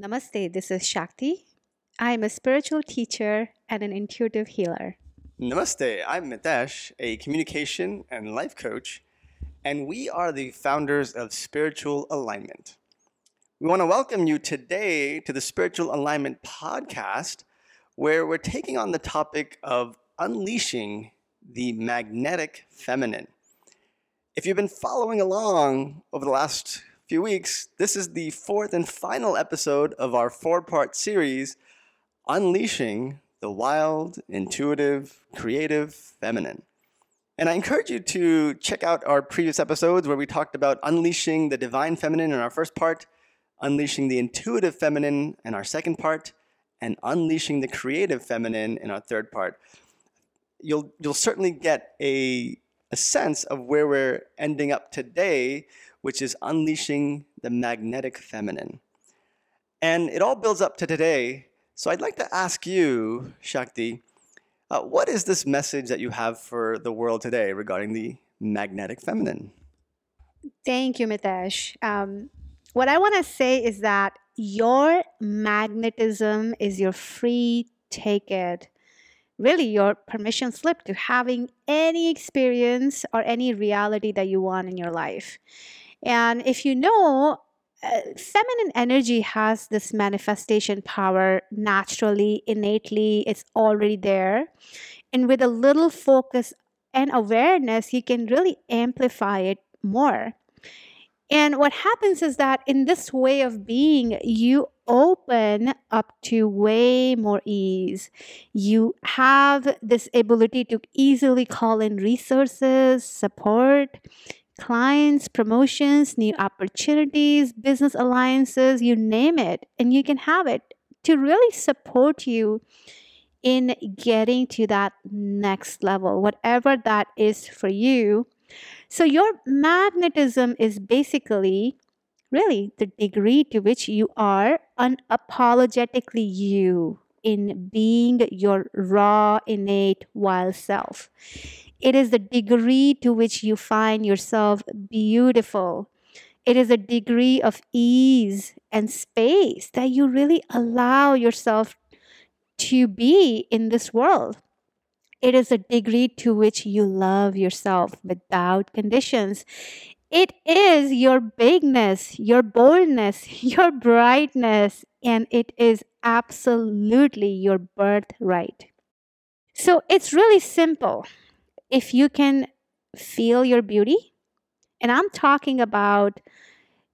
Namaste, this is Shakti. I am a spiritual teacher and an intuitive healer. Namaste, I'm Mitesh, a communication and life coach, and we are the founders of Spiritual Alignment. We want to welcome you today to the Spiritual Alignment podcast, where we're taking on the topic of unleashing the magnetic feminine. If you've been following along over the last few weeks, this is the fourth and final episode of our four part series, Unleashing the Wild, Intuitive, Creative Feminine. And I encourage you to check out our previous episodes where we talked about unleashing the divine feminine in our first part, unleashing the intuitive feminine in our second part, and unleashing the creative feminine in our third part. You'll, you'll certainly get a, a sense of where we're ending up today which is unleashing the magnetic feminine. And it all builds up to today. So I'd like to ask you, Shakti, uh, what is this message that you have for the world today regarding the magnetic feminine? Thank you, Mitesh. Um, what I want to say is that your magnetism is your free ticket, really your permission slip to having any experience or any reality that you want in your life. And if you know, uh, feminine energy has this manifestation power naturally, innately, it's already there. And with a little focus and awareness, you can really amplify it more. And what happens is that in this way of being, you open up to way more ease. You have this ability to easily call in resources, support clients, promotions, new opportunities, business alliances, you name it, and you can have it to really support you in getting to that next level, whatever that is for you. So, your magnetism is basically really the degree to which you are unapologetically you in being your raw, innate, wild self. It is the degree to which you find yourself beautiful. It is a degree of ease and space that you really allow yourself to be in this world. It is a degree to which you love yourself without conditions. It is your bigness, your boldness, your brightness, and it is absolutely your birthright. So it's really simple if you can feel your beauty, and I'm talking about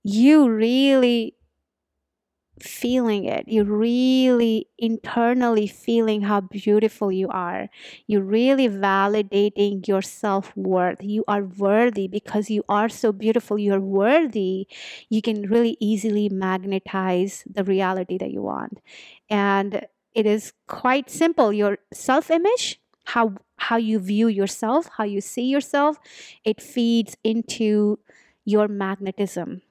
you really feeling it. You're really internally feeling how beautiful you are. You're really validating your self worth. You are worthy because you are so beautiful. You're worthy. You can really easily magnetize the reality that you want. And it is quite simple. Your self image how how you view yourself how you see yourself it feeds into your magnetism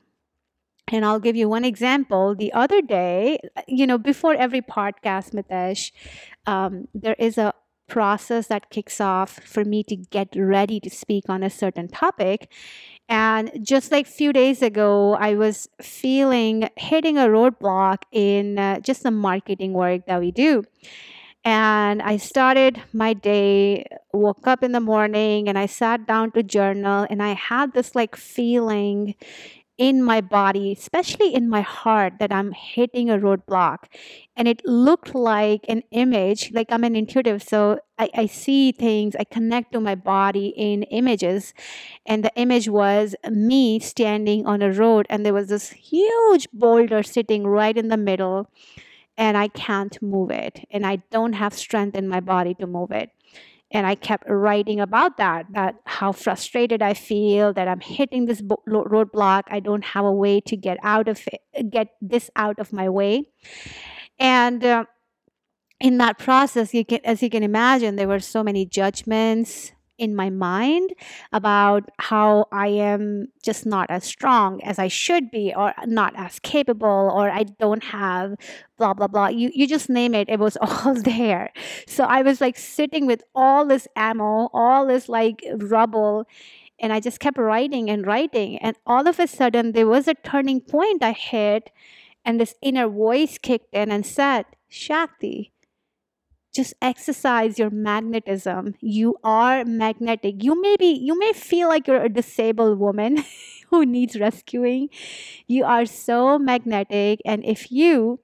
and I'll give you one example. The other day, you know, before every podcast, Mitesh, um, there is a process that kicks off for me to get ready to speak on a certain topic. And just like a few days ago, I was feeling hitting a roadblock in uh, just the marketing work that we do. And I started my day, woke up in the morning, and I sat down to journal. And I had this like feeling in my body, especially in my heart, that I'm hitting a roadblock. And it looked like an image, like I'm an intuitive. So I, I see things, I connect to my body in images. And the image was me standing on a road, and there was this huge boulder sitting right in the middle and I can't move it and I don't have strength in my body to move it. And I kept writing about that, that how frustrated I feel, that I'm hitting this roadblock. I don't have a way to get out of it, get this out of my way. And uh, in that process, you can, as you can imagine, there were so many judgments, in my mind about how I am just not as strong as I should be, or not as capable, or I don't have blah blah blah. You you just name it, it was all there. So I was like sitting with all this ammo, all this like rubble, and I just kept writing and writing. And all of a sudden there was a turning point I hit And this inner voice kicked in and said, Shakti, just exercise your magnetism. You are magnetic. You may be, you may feel like you're a disabled woman who needs rescuing. You are so magnetic. And if you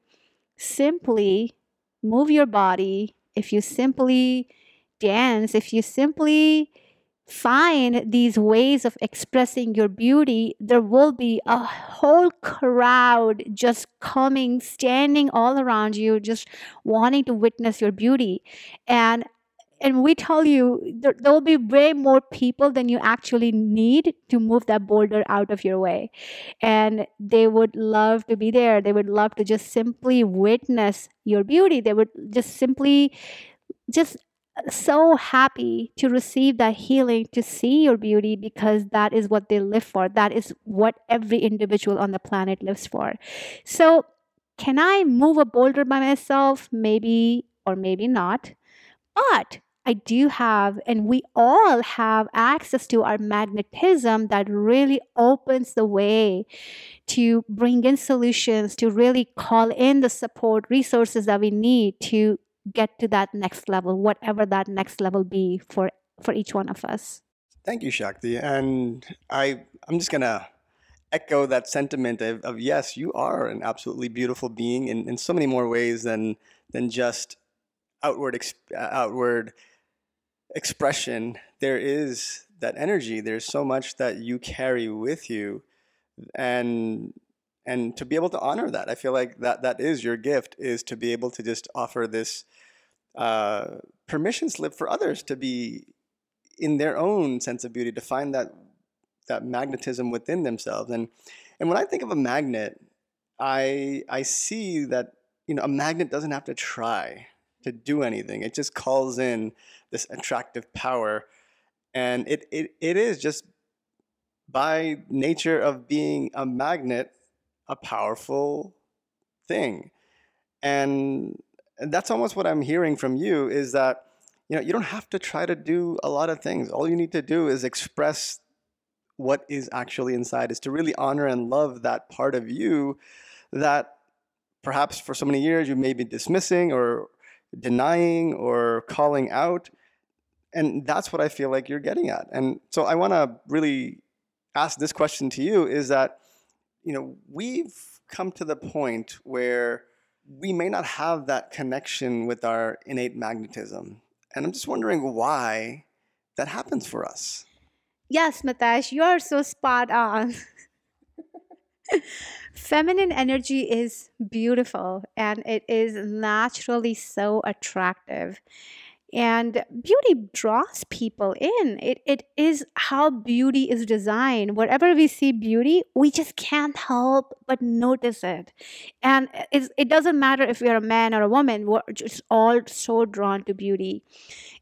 simply move your body, if you simply dance, if you simply find these ways of expressing your beauty, there will be a whole crowd just coming, standing all around you, just wanting to witness your beauty. And and we tell you there, there will be way more people than you actually need to move that boulder out of your way. And they would love to be there. They would love to just simply witness your beauty. They would just simply just so happy to receive that healing, to see your beauty, because that is what they live for. That is what every individual on the planet lives for. So, can I move a boulder by myself? Maybe or maybe not. But I do have, and we all have access to our magnetism that really opens the way to bring in solutions, to really call in the support resources that we need to get to that next level, whatever that next level be for for each one of us. Thank you, Shakti. And I I'm just gonna echo that sentiment of, of yes, you are an absolutely beautiful being in, in so many more ways than than just outward ex, uh, outward expression. There is that energy. There's so much that you carry with you, and and to be able to honor that. I feel like that that is your gift is to be able to just offer this uh, permission slip for others to be in their own sense of beauty to find that that magnetism within themselves. And and when i think of a magnet i i see that you know a magnet doesn't have to try to do anything. It just calls in this attractive power. And it it, it is just by nature of being a magnet a powerful thing. And, and that's almost what I'm hearing from you is that you know you don't have to try to do a lot of things. All you need to do is express what is actually inside is to really honor and love that part of you that perhaps for so many years you may be dismissing or denying or calling out and that's what i feel like you're getting at and so i want to really ask this question to you is that you know, we've come to the point where we may not have that connection with our innate magnetism. And I'm just wondering why that happens for us. Yes, Mitesh, you are so spot on. Feminine energy is beautiful and it is naturally so attractive and beauty draws people in. It, it is how beauty is designed. Wherever we see beauty we just can't help but notice it. And it doesn't matter if you're a man or a woman we're just all so drawn to beauty.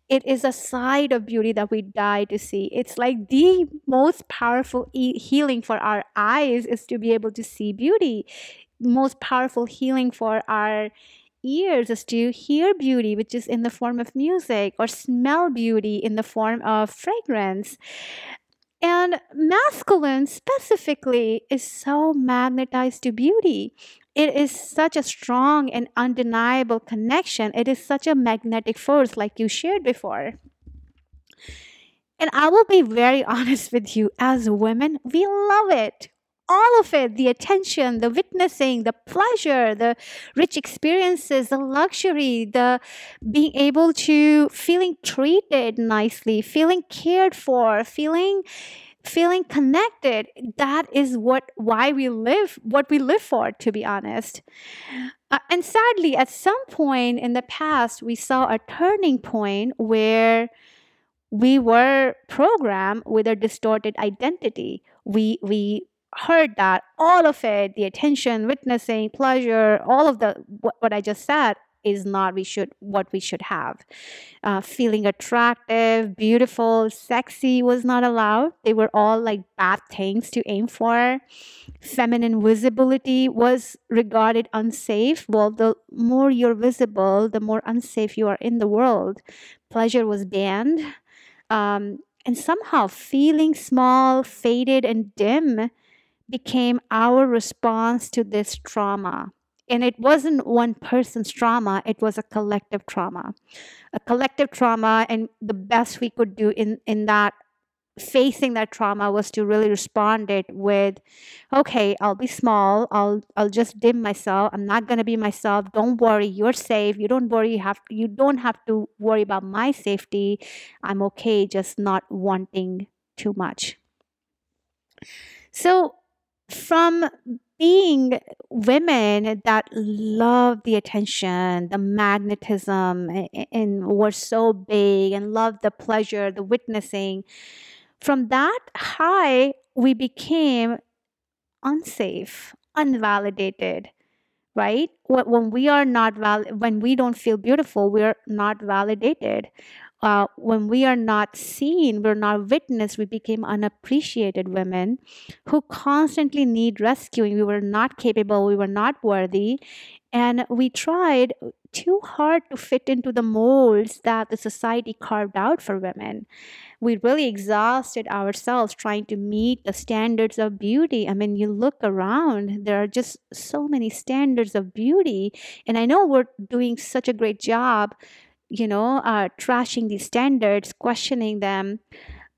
It is a side of beauty that we die to see. It's like the most powerful e- healing for our eyes is to be able to see beauty. Most powerful healing for our ears is to hear beauty, which is in the form of music, or smell beauty in the form of fragrance. And masculine specifically is so magnetized to beauty. It is such a strong and undeniable connection. It is such a magnetic force, like you shared before. And I will be very honest with you, as women, we love it all of it the attention, the witnessing, the pleasure, the rich experiences, the luxury, the being able to feeling treated nicely, feeling cared for, feeling feeling connected. That is what why we live what we live for to be honest. Uh, and sadly at some point in the past we saw a turning point where we were programmed with a distorted identity. We we heard that all of it the attention witnessing pleasure all of the what, what i just said is not we should what we should have. Uh, feeling attractive beautiful sexy was not allowed. They were all like bad things to aim for. Feminine visibility was regarded unsafe. Well the more you're visible the more unsafe you are in the world. Pleasure was banned. Um, and somehow feeling small faded and dim became our response to this trauma. And it wasn't one person's trauma, it was a collective trauma. A collective trauma, and the best we could do in, in that facing that trauma was to really respond it with okay i'll be small i'll i'll just dim myself i'm not going to be myself don't worry you're safe you don't worry you have you don't have to worry about my safety i'm okay just not wanting too much so from being women that love the attention, the magnetism, and were so big and loved the pleasure, the witnessing, from that high, we became unsafe, unvalidated, right? When we are not val- when we don't feel beautiful, we're not validated. Uh, when we are not seen, we're not witnessed, we became unappreciated women who constantly need rescuing. We were not capable, we were not worthy. And we tried too hard to fit into the molds that the society carved out for women we really exhausted ourselves trying to meet the standards of beauty. I mean, you look around, there are just so many standards of beauty. And I know we're doing such a great job, you know, uh, trashing these standards, questioning them.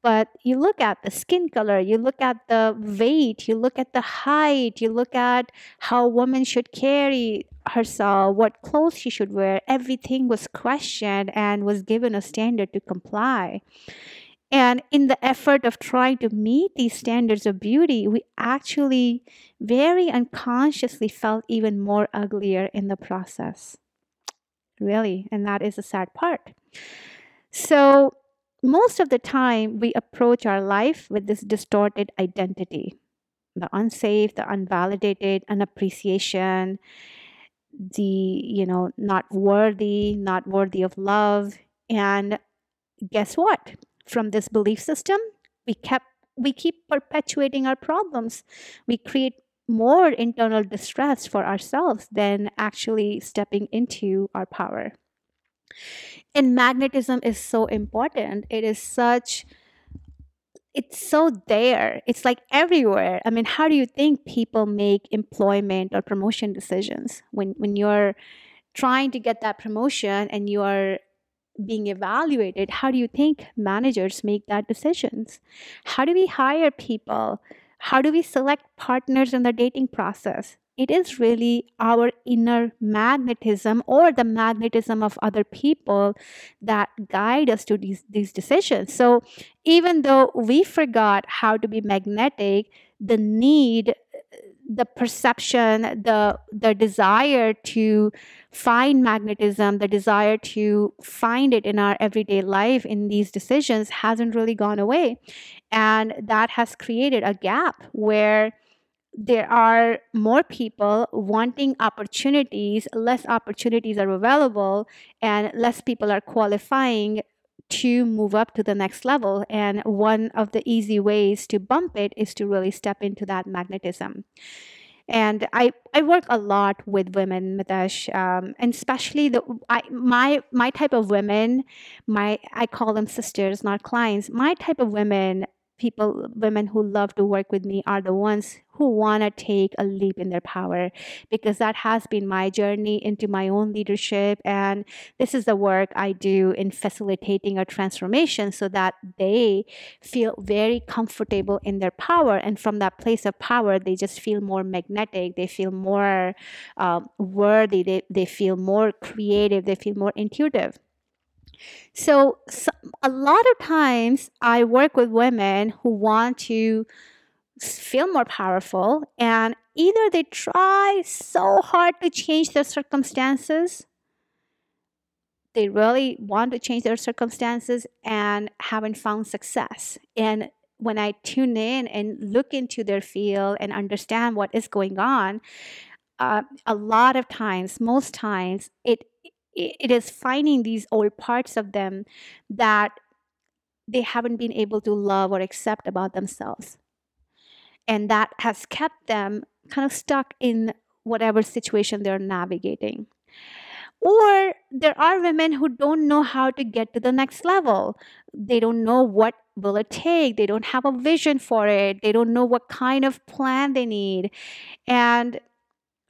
But you look at the skin color, you look at the weight, you look at the height, you look at how a woman should carry herself, what clothes she should wear. Everything was questioned and was given a standard to comply. And in the effort of trying to meet these standards of beauty, we actually very unconsciously felt even more uglier in the process. Really. And that is the sad part. So, most of the time, we approach our life with this distorted identity the unsafe, the unvalidated, unappreciation, the, you know, not worthy, not worthy of love. And guess what? from this belief system we kept we keep perpetuating our problems we create more internal distress for ourselves than actually stepping into our power. And magnetism is so important. It is such it's so there. It's like everywhere. I mean how do you think people make employment or promotion decisions when when you're trying to get that promotion and you're being evaluated? How do you think managers make that decisions? How do we hire people how do we select partners in the dating process? It is really our inner magnetism or the magnetism of other people that guide us to these, these decisions. So even though we forgot how to be magnetic the need the perception the the desire to find magnetism the desire to find it in our everyday life in these decisions hasn't really gone away and that has created a gap where there are more people wanting opportunities less opportunities are available and less people are qualifying to move up to the next level. And one of the easy ways to bump it is to really step into that magnetism. And I, I work a lot with women, Mitesh, um, and especially the I, my my type of women. My I call them sisters, not clients. My type of women people women who love to work with me are the ones who want to take a leap in their power because that has been my journey into my own leadership and this is the work I do in facilitating a transformation so that they feel very comfortable in their power and from that place of power they just feel more magnetic they feel more uh, worthy they, they feel more creative they feel more intuitive so, so, a lot of times I work with women who want to feel more powerful and either they try so hard to change their circumstances they really want to change their circumstances and haven't found success. And when i tune in and look into their field and understand what is going on uh, a lot of times most times it it is finding these old parts of them that they haven't been able to love or accept about themselves. And that has kept them kind of stuck in whatever situation they're navigating. Or there are women who don't know how to get to the next level. They don't know what will it take they don't have a vision for it they don't know what kind of plan they need and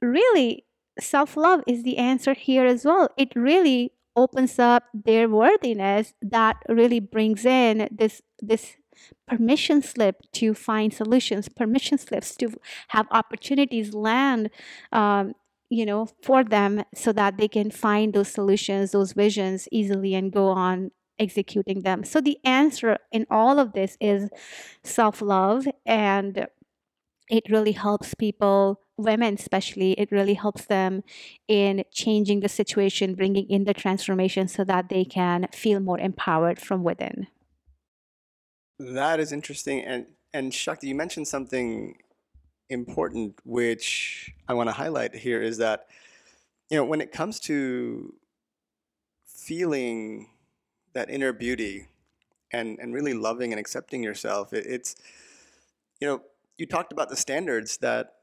really self love is the answer here as well. It really opens up their worthiness that really brings in this this permission slip to find solutions permission slips to have opportunities land um, you know for them so that they can find those solutions those visions easily and go on executing them. So the answer in all of this is self-love and it really helps people women especially it really helps them in changing the situation bringing in the transformation so that they can feel more empowered from within. That is interesting and and shakti you mentioned something important which i want to highlight here is that you know when it comes to feeling that inner beauty and and really loving and accepting yourself it, it's you know you talked about the standards that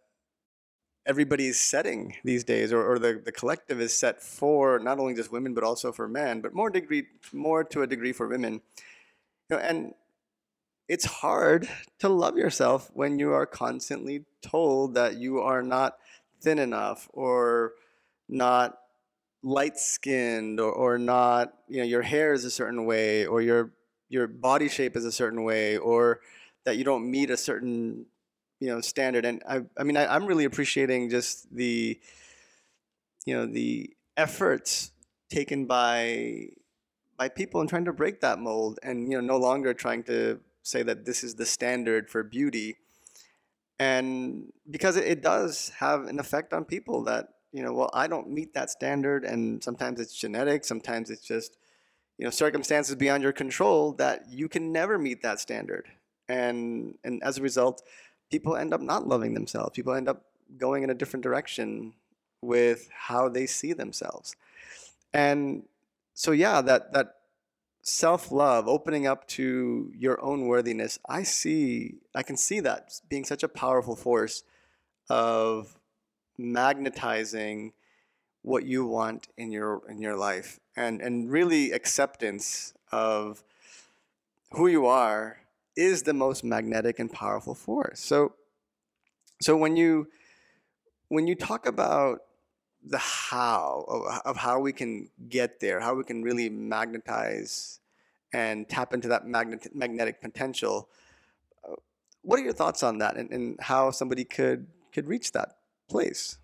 everybody's setting these days or, or the, the collective is set for not only just women but also for men but more degree more to a degree for women. You know, and it's hard to love yourself when you are constantly told that you are not thin enough or not light skinned or, or not you know your hair is a certain way or your your body shape is a certain way or that you don't meet a certain you know standard. And i i mean I, i'm really appreciating just the you know the efforts taken by by people in trying to break that mold and you know no longer trying to say that this is the standard for beauty. And because it, it does have an effect on people that you know well i don't meet that standard. And sometimes it's genetic. Sometimes it's just you know circumstances beyond your control that you can never meet that standard. And and as a result people end up not loving themselves. People end up going in a different direction with how they see themselves. And so yeah, that that self-love, opening up to your own worthiness, I see I can see that being such a powerful force of magnetizing what you want in your in your life and and really acceptance of who you are is the most magnetic and powerful force. So, so when you when you talk about the how of, of how we can get there, how we can really magnetize and tap into that magnet, magnetic potential, uh, what are your thoughts on that, and, and how somebody could could reach that place?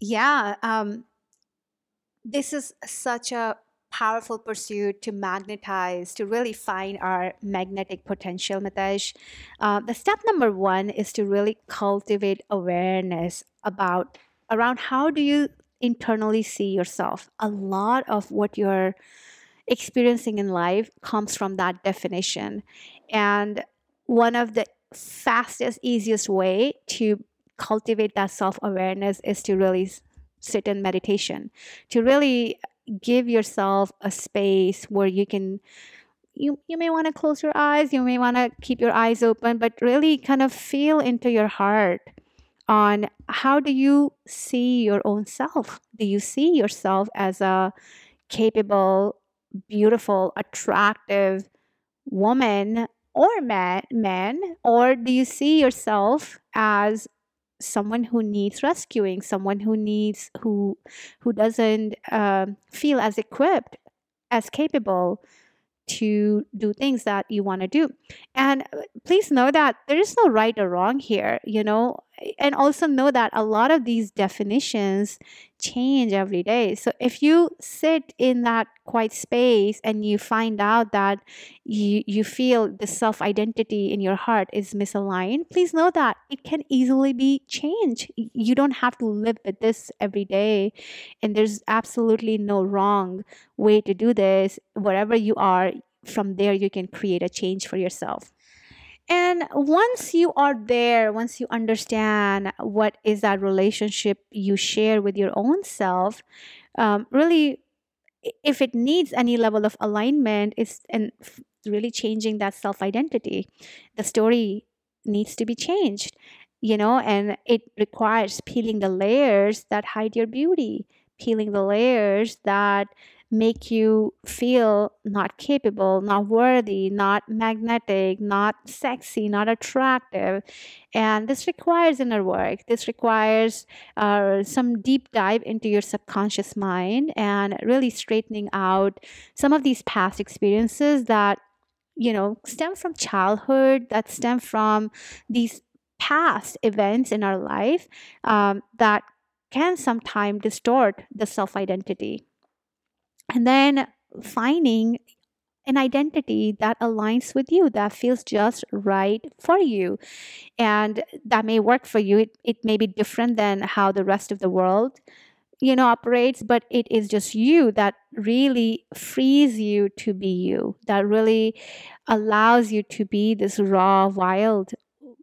Yeah, um, this is such a powerful pursuit to magnetize, to really find our magnetic potential, Mitesh. Uh, the step number one is to really cultivate awareness about around how do you internally see yourself. A lot of what you're experiencing in life comes from that definition. And one of the fastest, easiest way to cultivate that self awareness is to really sit in meditation, to really give yourself a space where you can you you may want to close your eyes you may want to keep your eyes open but really kind of feel into your heart on how do you see your own self? Do you see yourself as a capable beautiful attractive woman or man man or do you see yourself as someone who needs rescuing someone who needs who who doesn't uh, feel as equipped as capable to do things that you want to do. And uh, please know that there is no right or wrong here you know and also know that a lot of these definitions change every day. So if you sit in that quiet space and you find out that you, you feel the self identity in your heart is misaligned, please know that it can easily be changed. You don't have to live with this every day. And there's absolutely no wrong way to do this. Wherever you are, from there, you can create a change for yourself. And once you are there, once you understand what is that relationship you share with your own self, um, really, if it needs any level of alignment, it's and really changing that self identity. The story needs to be changed, you know, and it requires peeling the layers that hide your beauty, peeling the layers that make you feel not capable, not worthy, not magnetic, not sexy, not attractive. And this requires inner work. This requires uh, some deep dive into your subconscious mind and really straightening out some of these past experiences that you know stem from childhood that stem from these past events in our life um, that can sometimes distort the self identity. And then finding an identity that aligns with you, that feels just right for you. And that may work for you. It, it may be different than how the rest of the world you know operates but it is just you that really frees you to be you that really allows you to be this raw wild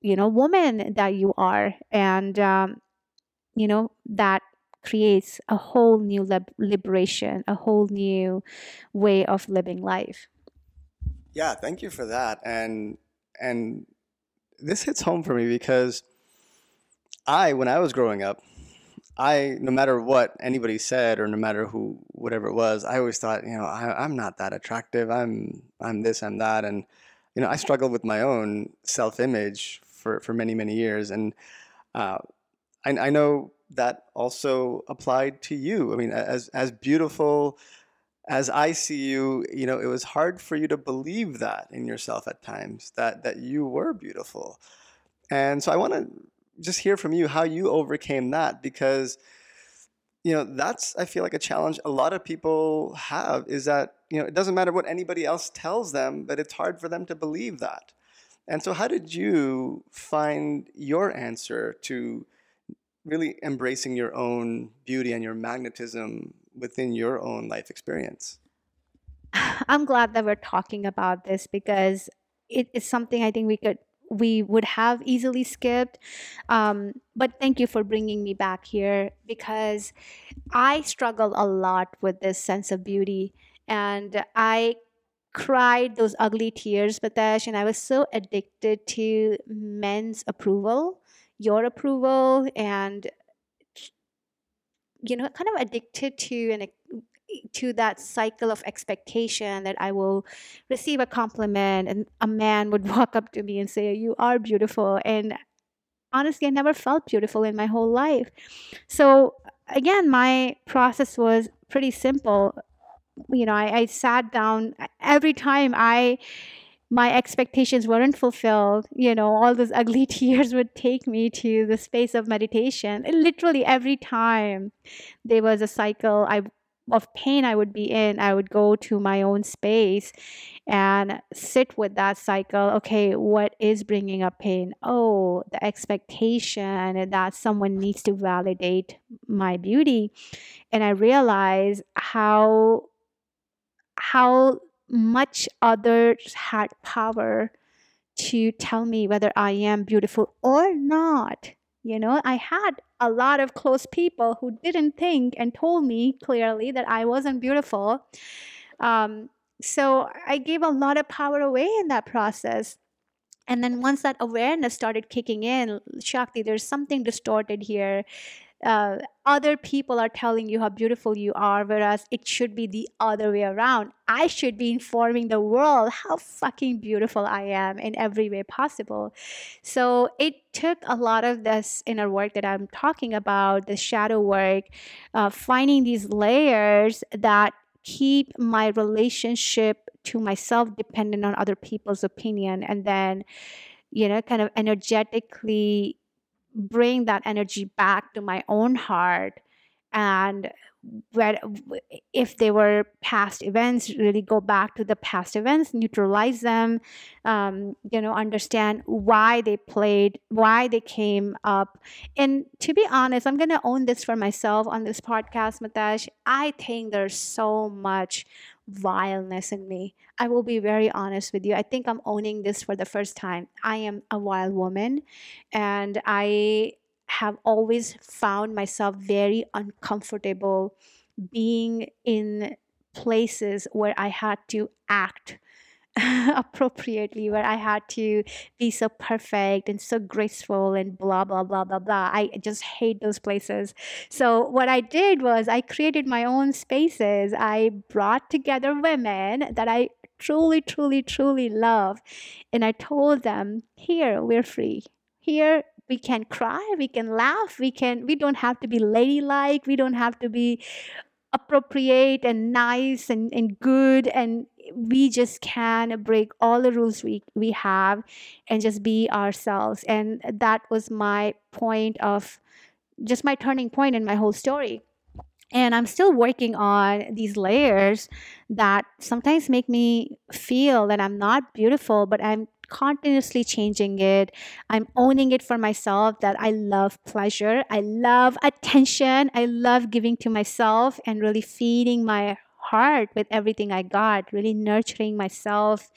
you know woman that you are and um, you know that creates a whole new lib- liberation a whole new way of living life. Yeah thank you for that. And and this hits home for me because i when i was growing up i no matter what anybody said or no matter who whatever it was i always thought you know I, i'm not that attractive. I'm i'm this i'm that. And you know i struggled with my own self-image for for many many years. And uh, I, I know that also applied to you. I mean, as as beautiful as I see you, you know, it was hard for you to believe that in yourself at times that that you were beautiful. And so I want to just hear from you how you overcame that because you know, that's I feel like a challenge a lot of people have is that, you know, it doesn't matter what anybody else tells them, but it's hard for them to believe that. And so how did you find your answer to really embracing your own beauty and your magnetism within your own life experience. I'm glad that we're talking about this because it is something I think we could we would have easily skipped. Um, but thank you for bringing me back here because I struggle a lot with this sense of beauty and I cried those ugly tears, Mitesh, and I was so addicted to men's approval your approval and you know kind of addicted to and to that cycle of expectation that I will receive a compliment and a man would walk up to me and say, You are beautiful. And honestly, I never felt beautiful in my whole life. So, again, my process was pretty simple. You know, I, I sat down every time I my expectations weren't fulfilled, you know, all those ugly tears would take me to the space of meditation. And literally every time there was a cycle I, of pain I would be in, I would go to my own space and sit with that cycle. Okay, what is bringing up pain? Oh, the expectation that someone needs to validate my beauty. And I realize how how much others had power to tell me whether I am beautiful or not. You know, I had a lot of close people who didn't think and told me clearly that I wasn't beautiful. Um, so I gave a lot of power away in that process. And then once that awareness started kicking in, Shakti, there's something distorted here uh, other people are telling you how beautiful you are, whereas it should be the other way around. I should be informing the world how fucking beautiful I am in every way possible. So it took a lot of this inner work that I'm talking about, the shadow work, uh, finding these layers that keep my relationship to myself dependent on other people's opinion and then you know kind of energetically bring that energy back to my own heart and where if they were past events really go back to the past events neutralize them um, you know understand why they played why they came up. And to be honest i'm going to own this for myself on this podcast mitesh. I think there's so much vileness in me. I will be very honest with you. I think I'm owning this for the first time. I am a wild woman and I have always found myself very uncomfortable being in places where I had to act appropriately where I had to be so perfect and so graceful and blah, blah, blah, blah, blah. I just hate those places. So, what I did was I created my own spaces. I brought together women that I truly, truly, truly love. And I told them, here, we're free. Here, we can cry, we can laugh, we can, we don't have to be ladylike, we don't have to be appropriate and nice and, and good and we just can break all the rules we, we have and just be ourselves and that was my point of just my turning point in my whole story and i'm still working on these layers that sometimes make me feel that i'm not beautiful but i'm continuously changing it. I'm owning it for myself that I love pleasure. I love attention. I love giving to myself and really feeding my heart with everything I got, really nurturing myself,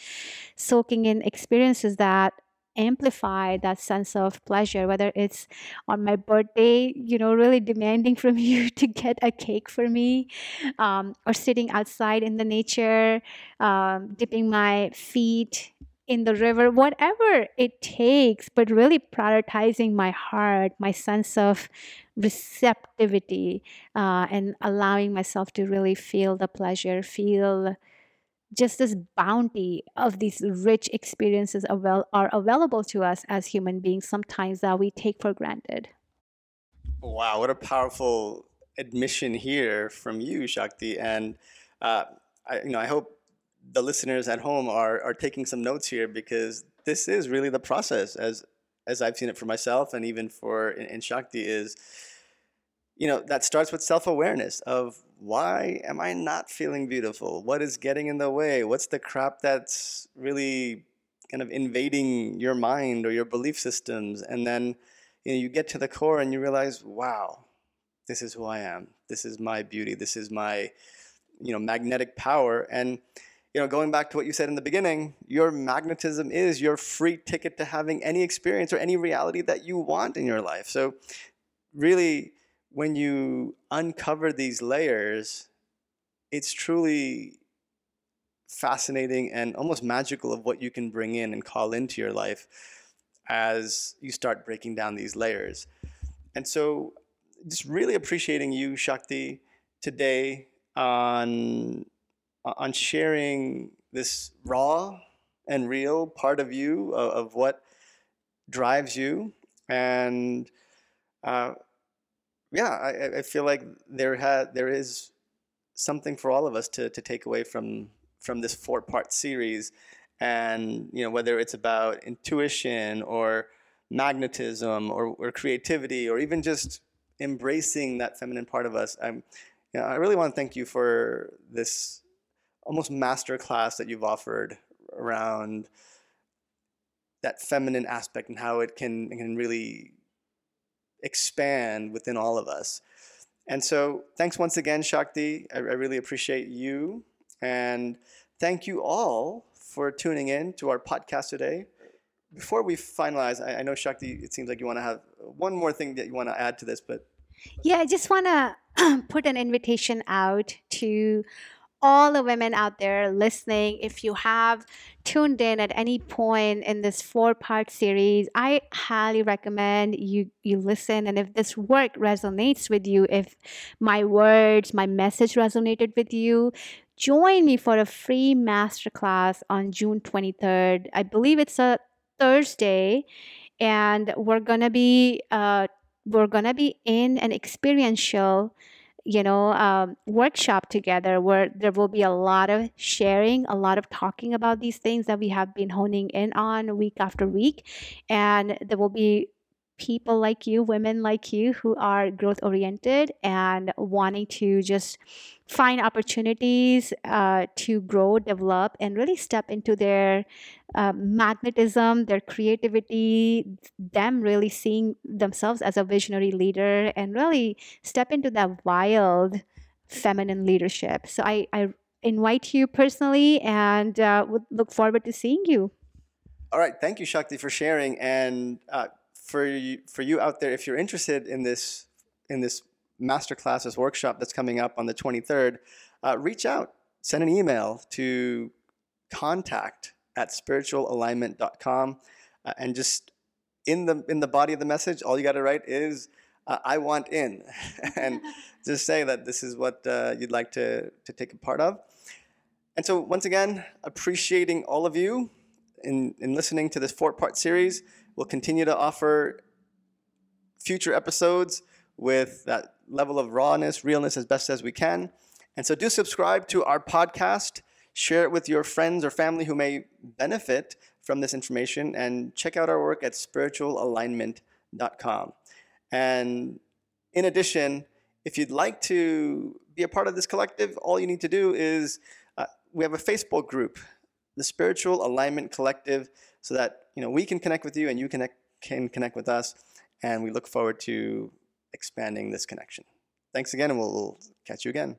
soaking in experiences that amplify that sense of pleasure whether it's on my birthday you know really demanding from you to get a cake for me um, or sitting outside in the nature um, dipping my feet in the river, whatever it takes, but really prioritizing my heart, my sense of receptivity, uh, and allowing myself to really feel the pleasure, feel just this bounty of these rich experiences avail- are available to us as human beings sometimes that we take for granted. Wow, what a powerful admission here from you, Shakti. And uh, I, you know, I hope the listeners at home are are taking some notes here because this is really the process as as I've seen it for myself and even for in, in Shakti is you know that starts with self-awareness of why am I not feeling beautiful? What is getting in the way? What's the crap that's really kind of invading your mind or your belief systems? And then you know you get to the core and you realize, wow, this is who I am. This is my beauty. This is my you know magnetic power and you know, going back to what you said in the beginning, your magnetism is your free ticket to having any experience or any reality that you want in your life. So, really, when you uncover these layers, it's truly fascinating and almost magical of what you can bring in and call into your life as you start breaking down these layers. And so, just really appreciating you, Shakti, today on on sharing this raw and real part of you of, of what drives you. And uh, yeah I, I feel like there had there is something for all of us to, to take away from from this four part series. And you know whether it's about intuition or magnetism or, or creativity or even just embracing that feminine part of us i'm you know, i really want to thank you for this almost master class that you've offered around that feminine aspect and how it can, can really expand within all of us. And so, thanks once again, Shakti. I, I really appreciate you. And thank you all for tuning in to our podcast today. Before we finalize, I, I know, Shakti, it seems like you want to have one more thing that you want to add to this, but. Yeah, I just want to put an invitation out to all the women out there listening, if you have tuned in at any point in this four part series, I highly recommend you, you listen. And if this work resonates with you, if my words, my message resonated with you, join me for a free masterclass on June 23rd. I believe it's a Thursday, and we're gonna be uh, we're gonna be in an experiential you know um, workshop together where there will be a lot of sharing a lot of talking about these things that we have been honing in on week after week. And there will be people like you, women like you, who are growth oriented and wanting to just find opportunities uh, to grow, develop, and really step into their uh, magnetism, their creativity, them really seeing themselves as a visionary leader and really step into that wild feminine leadership. So I, I invite you personally and uh, would look forward to seeing you. All right. Thank you, Shakti, for sharing. And uh, for you, for you out there, if you're interested in this in this masterclass, this workshop that's coming up on the 23rd, uh, reach out, send an email to contact at spiritualalignment.com. Uh, and just in the in the body of the message, all you got to write is uh, "I want in," and just say that this is what uh, you'd like to to take a part of. And so, once again, appreciating all of you in in listening to this four part series. We'll continue to offer future episodes with that level of rawness, realness as best as we can. And so, do subscribe to our podcast. Share it with your friends or family who may benefit from this information and check out our work at spiritualalignment.com. And in addition, if you'd like to be a part of this collective, all you need to do is uh, we have a Facebook group, the Spiritual Alignment Collective, so that you know we can connect with you and you connect, can connect with us. And we look forward to expanding this connection. Thanks again, and we'll catch you again.